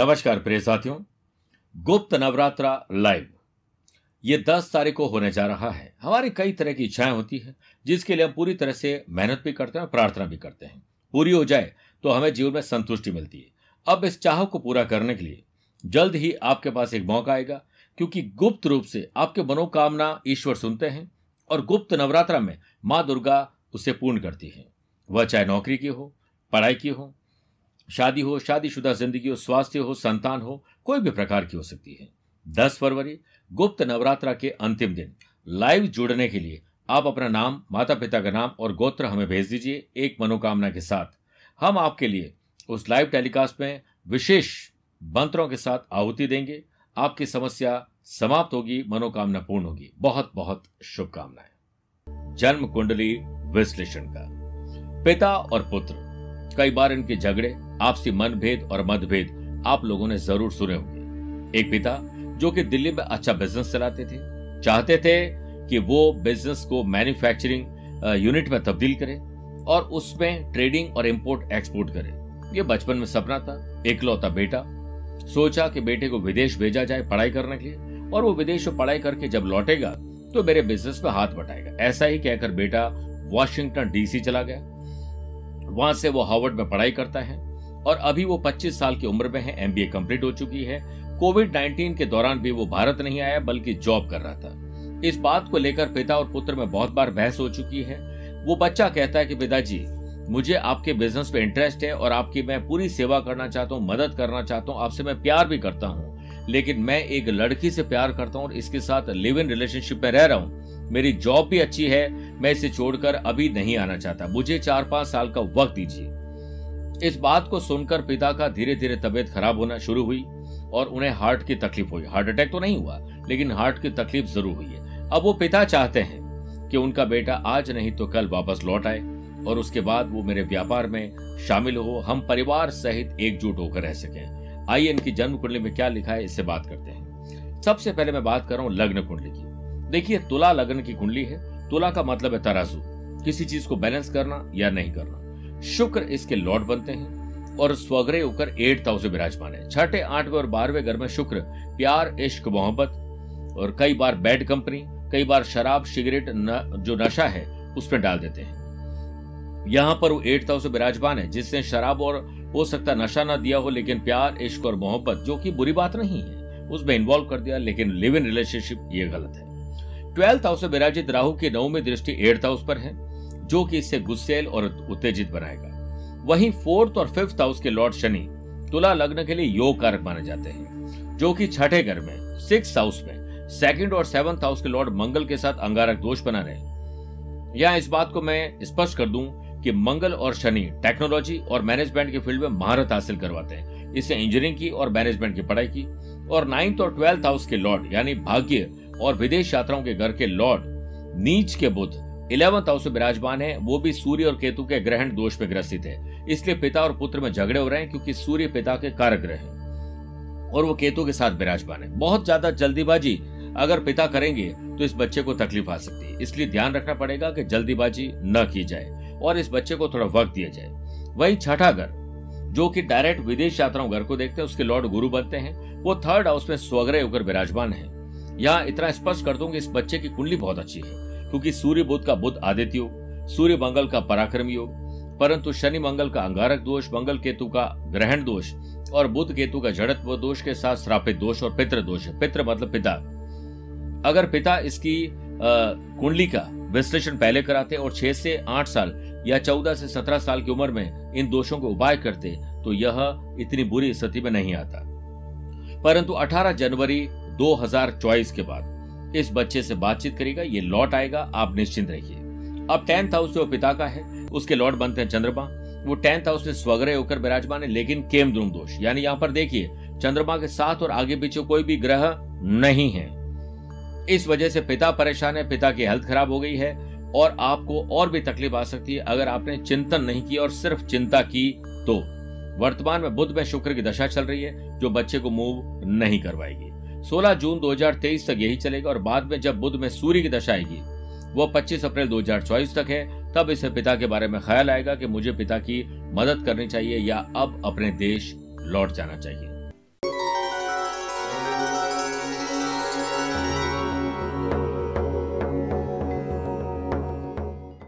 नमस्कार प्रिय साथियों, गुप्त नवरात्रा लाइव ये दस तारीख को होने जा रहा है। हमारी कई तरह की इच्छाएँ होती है, जिसके लिए हम पूरी तरह से मेहनत भी करते हैं प्रार्थना भी करते हैं। पूरी हो जाए तो हमें जीवन में संतुष्टि मिलती है। अब इस चाह को पूरा करने के लिए जल्द ही आपके पास एक मौका आएगा, क्योंकि गुप्त रूप से आपके मनोकामना ईश्वर सुनते हैं और गुप्त नवरात्रा में माँ दुर्गा उसे पूर्ण करती है। वह चाहे नौकरी की हो, पढ़ाई की हो शादी हो, शादीशुदा ज़िंदगी हो, स्वास्थ्य हो, संतान हो, कोई भी प्रकार की हो सकती है। दस फरवरी, गुप्त नवरात्रा के अंतिम दिन। लाइव जुड़ने के लिए आप अपना नाम माता पिता का नाम और गोत्र हमें भेज दीजिए एक मनोकामना के साथ। हम आपके लिए उस लाइव टेलीकास्ट में विशेष मंत्रों के साथ आहुति देंगे। आपकी समस्या समाप्त होगी, मनोकामना पूर्ण होगी। बहुत बहुत शुभकामनाएँ। जन्म कुंडली विश्लेषण का। पिता और पुत्र, कई बार इनके झगड़े आपसी मनभेद और मतभेद आप लोगों ने ज़रूर सुने होंगे। एक पिता, जो कि दिल्ली में अच्छा बिज़नेस चलाते थे, चाहते थे कि वो बिज़नेस को मैन्युफैक्चरिंग यूनिट में तब्दील करें और उसमें ट्रेडिंग और इंपोर्ट एक्सपोर्ट करें। ये बचपन में सपना था एकलौता बेटा। सोचा कि बेटे को विदेश भेजा जाए पढ़ाई करने के लिए और वो विदेश में पढ़ाई करके जब लौटेगा तो मेरे बिज़नेस में हाथ बटाएगा। ऐसा ही कहकर बेटा वॉशिंगटन डीसी चला गया। वहाँ से वो हार्वर्ड में पढ़ाई करता है। और अभी वो 25 साल की उम्र में है एमबीए कंप्लीट हो चुकी है। कोविड 19 के दौरान भी वो भारत नहीं आया, बल्कि जॉब कर रहा था। इस बात को लेकर पिता और पुत्र में बहुत बार बहस हो चुकी है। वो बच्चा कहता है कि पिताजी, मुझे आपके बिज़नेस पे इंटरेस्ट है और आपकी मैं पूरी सेवा करना चाहता हूँ, मदद करना चाहता हूँ, आपसे मैं प्यार भी करता हूँ। लेकिन मैं एक लड़की से प्यार करता हूँ और इसके साथ लिव इन रिलेशनशिप में रह रहा हूँ। मेरी जॉब भी अच्छी है, मैं इसे छोड़कर अभी नहीं आना चाहता। मुझे चार पाँच साल का वक्त दीजिए। इस बात को सुनकर पिता का धीरे धीरे तबीयत खराब होना शुरू हुई और उन्हें हार्ट की तकलीफ़ हुई। हार्ट अटैक तो नहीं हुआ, लेकिन हार्ट की तकलीफ़ ज़रूर हुई है। अब वो पिता चाहते हैं कि उनका बेटा आज नहीं तो कल वापस लौट आए और उसके बाद वो मेरे व्यापार में शामिल हो, हम परिवार सहित एकजुट होकर रह सके। आइए इनकी जन्म कुंडली में क्या लिखा है, इससे बात करते हैं। सबसे पहले मैं बात कर रहा हूँ लग्न कुंडली की। देखिए, तुला लग्न की कुंडली है। तुला का मतलब है तराजू। किसी चीज़ को बैलेंस करना या नहीं करना। शुक्र इसके लॉर्ड बनते हैं और स्वग्रह होकर एट हाउस में विराजमान है। छठे, आठवें और बारहवें घर में शुक्र, प्यार, इश्क, मोहब्बत और कई बार बैड कंपनी, कई बार शराब, सिगरेट जो नशा है, उसमें डाल देते हैं। यहाँ पर वो एट हाउस में विराजमान है, जिसने शराब और हो सकता नशा ना दिया हो, लेकिन प्यार, इश्क और मोहब्बत, जो कि बुरी बात नहीं है, उसमें इन्वॉल्व कर दिया, लेकिन लिव इन रिलेशनशिप ये गलत है। ट्वेल्थ हाउस में विराजित राहु की नवमी दृष्टि एट्थ हाउस पर है। जो कि इसे गुस्सेल और उत्तेजित बनाएगा। वहीं फोर्थ और फिफ्थ हाउस के लॉर्ड शनि तुला लग्न के लिए योग कारक माने जाते हैं, जो कि छठे घर में सिक्स हाउस में, सेकंड और सेवंथ हाउस के लॉर्ड मंगल के साथ अंगारक दोष बना रहे। यहाँ इस बात को मैं स्पष्ट कर दूँ कि मंगल और शनि टेक्नोलॉजी और मैनेजमेंट के फ़ील्ड में महारत हासिल करवाते हैं। इससे इंजीनियरिंग की और मैनेजमेंट की पढ़ाई की। और नाइन्थ और ट्वेल्थ हाउस के लॉर्ड यानी भाग्य और विदेश यात्राओं के घर के लॉर्ड नीच के बुद्ध इलेवंथ हाउस में विराजमान है, वो भी सूर्य और केतु के ग्रहण दोष में ग्रसित है। इसलिए पिता और पुत्र में झगड़े हो रहे हैं क्योंकि सूर्य पिता के कारक ग्रह है और वो केतु के साथ विराजमान है। बहुत ज़्यादा जल्दीबाजी अगर पिता करेंगे तो इस बच्चे को तकलीफ़ आ सकती है। इसलिए ध्यान रखना पड़ेगा कि जल्दीबाजी न की जाए और इस बच्चे को थोड़ा वक्त दिया जाए। वही छठा घर जो कि डायरेक्ट विदेश यात्राओं घर को देखते हैं, उसके लॉर्ड गुरु बनते हैं, वो थर्ड हाउस में स्वग्रह होकर विराजमान है। यहाँ इतना स्पष्ट कर दूँ कि इस बच्चे की कुंडली बहुत अच्छी है। क्योंकि सूर्य बुद्ध का बुद्ध आदित्य योग सूर्य मंगल का पराक्रम योग परंतु शनि मंगल का अंगारक दोष, मंगल केतु का ग्रहण दोष और बुद्ध केतु का जड़त्व दोष के साथ श्रापित दोष और पितृ दोष है। पितृ मतलब पिता। अगर पिता इसकी कुंडली का विश्लेषण पहले कराते और छह से आठ साल या चौदह से सत्रह साल की उम्र में इन दोषों को उपाय करते तो यह इतनी बुरी स्थिति में नहीं आता। परंतु 18 जनवरी 2024 के बाद इस बच्चे से बातचीत करेगा, ये लौट आएगा, आप निश्चिंत रहिए। अब टेंथ हाउस जो पिता का है, उसके लॉर्ड बनते हैं चंद्रमा। वो टेंथ हाउस में स्वग्रह होकर विराजमान है, लेकिन केम द्रुम दोष। यानी यहाँ पर देखिए, चंद्रमा के साथ और आगे पीछे कोई भी ग्रह नहीं है। इस वजह से पिता परेशान है, पिता की हेल्थ खराब हो गई है, और आपको और भी तकलीफ़ आ सकती है, अगर आपने चिंतन नहीं किया और सिर्फ़ चिंता की तो। वर्तमान में बुद्ध में शुक्र की दशा चल रही है, जो बच्चे को मूव नहीं करवाएगी। 16 जून 2023 तक यही चलेगा और बाद में जब बुद्ध में सूर्य की दशा आएगी, वो 25 अप्रैल 2024 तक है, तब इसे पिता के बारे में ख्याल आएगा कि मुझे पिता की मदद करनी चाहिए या अब अपने देश लौट जाना चाहिए।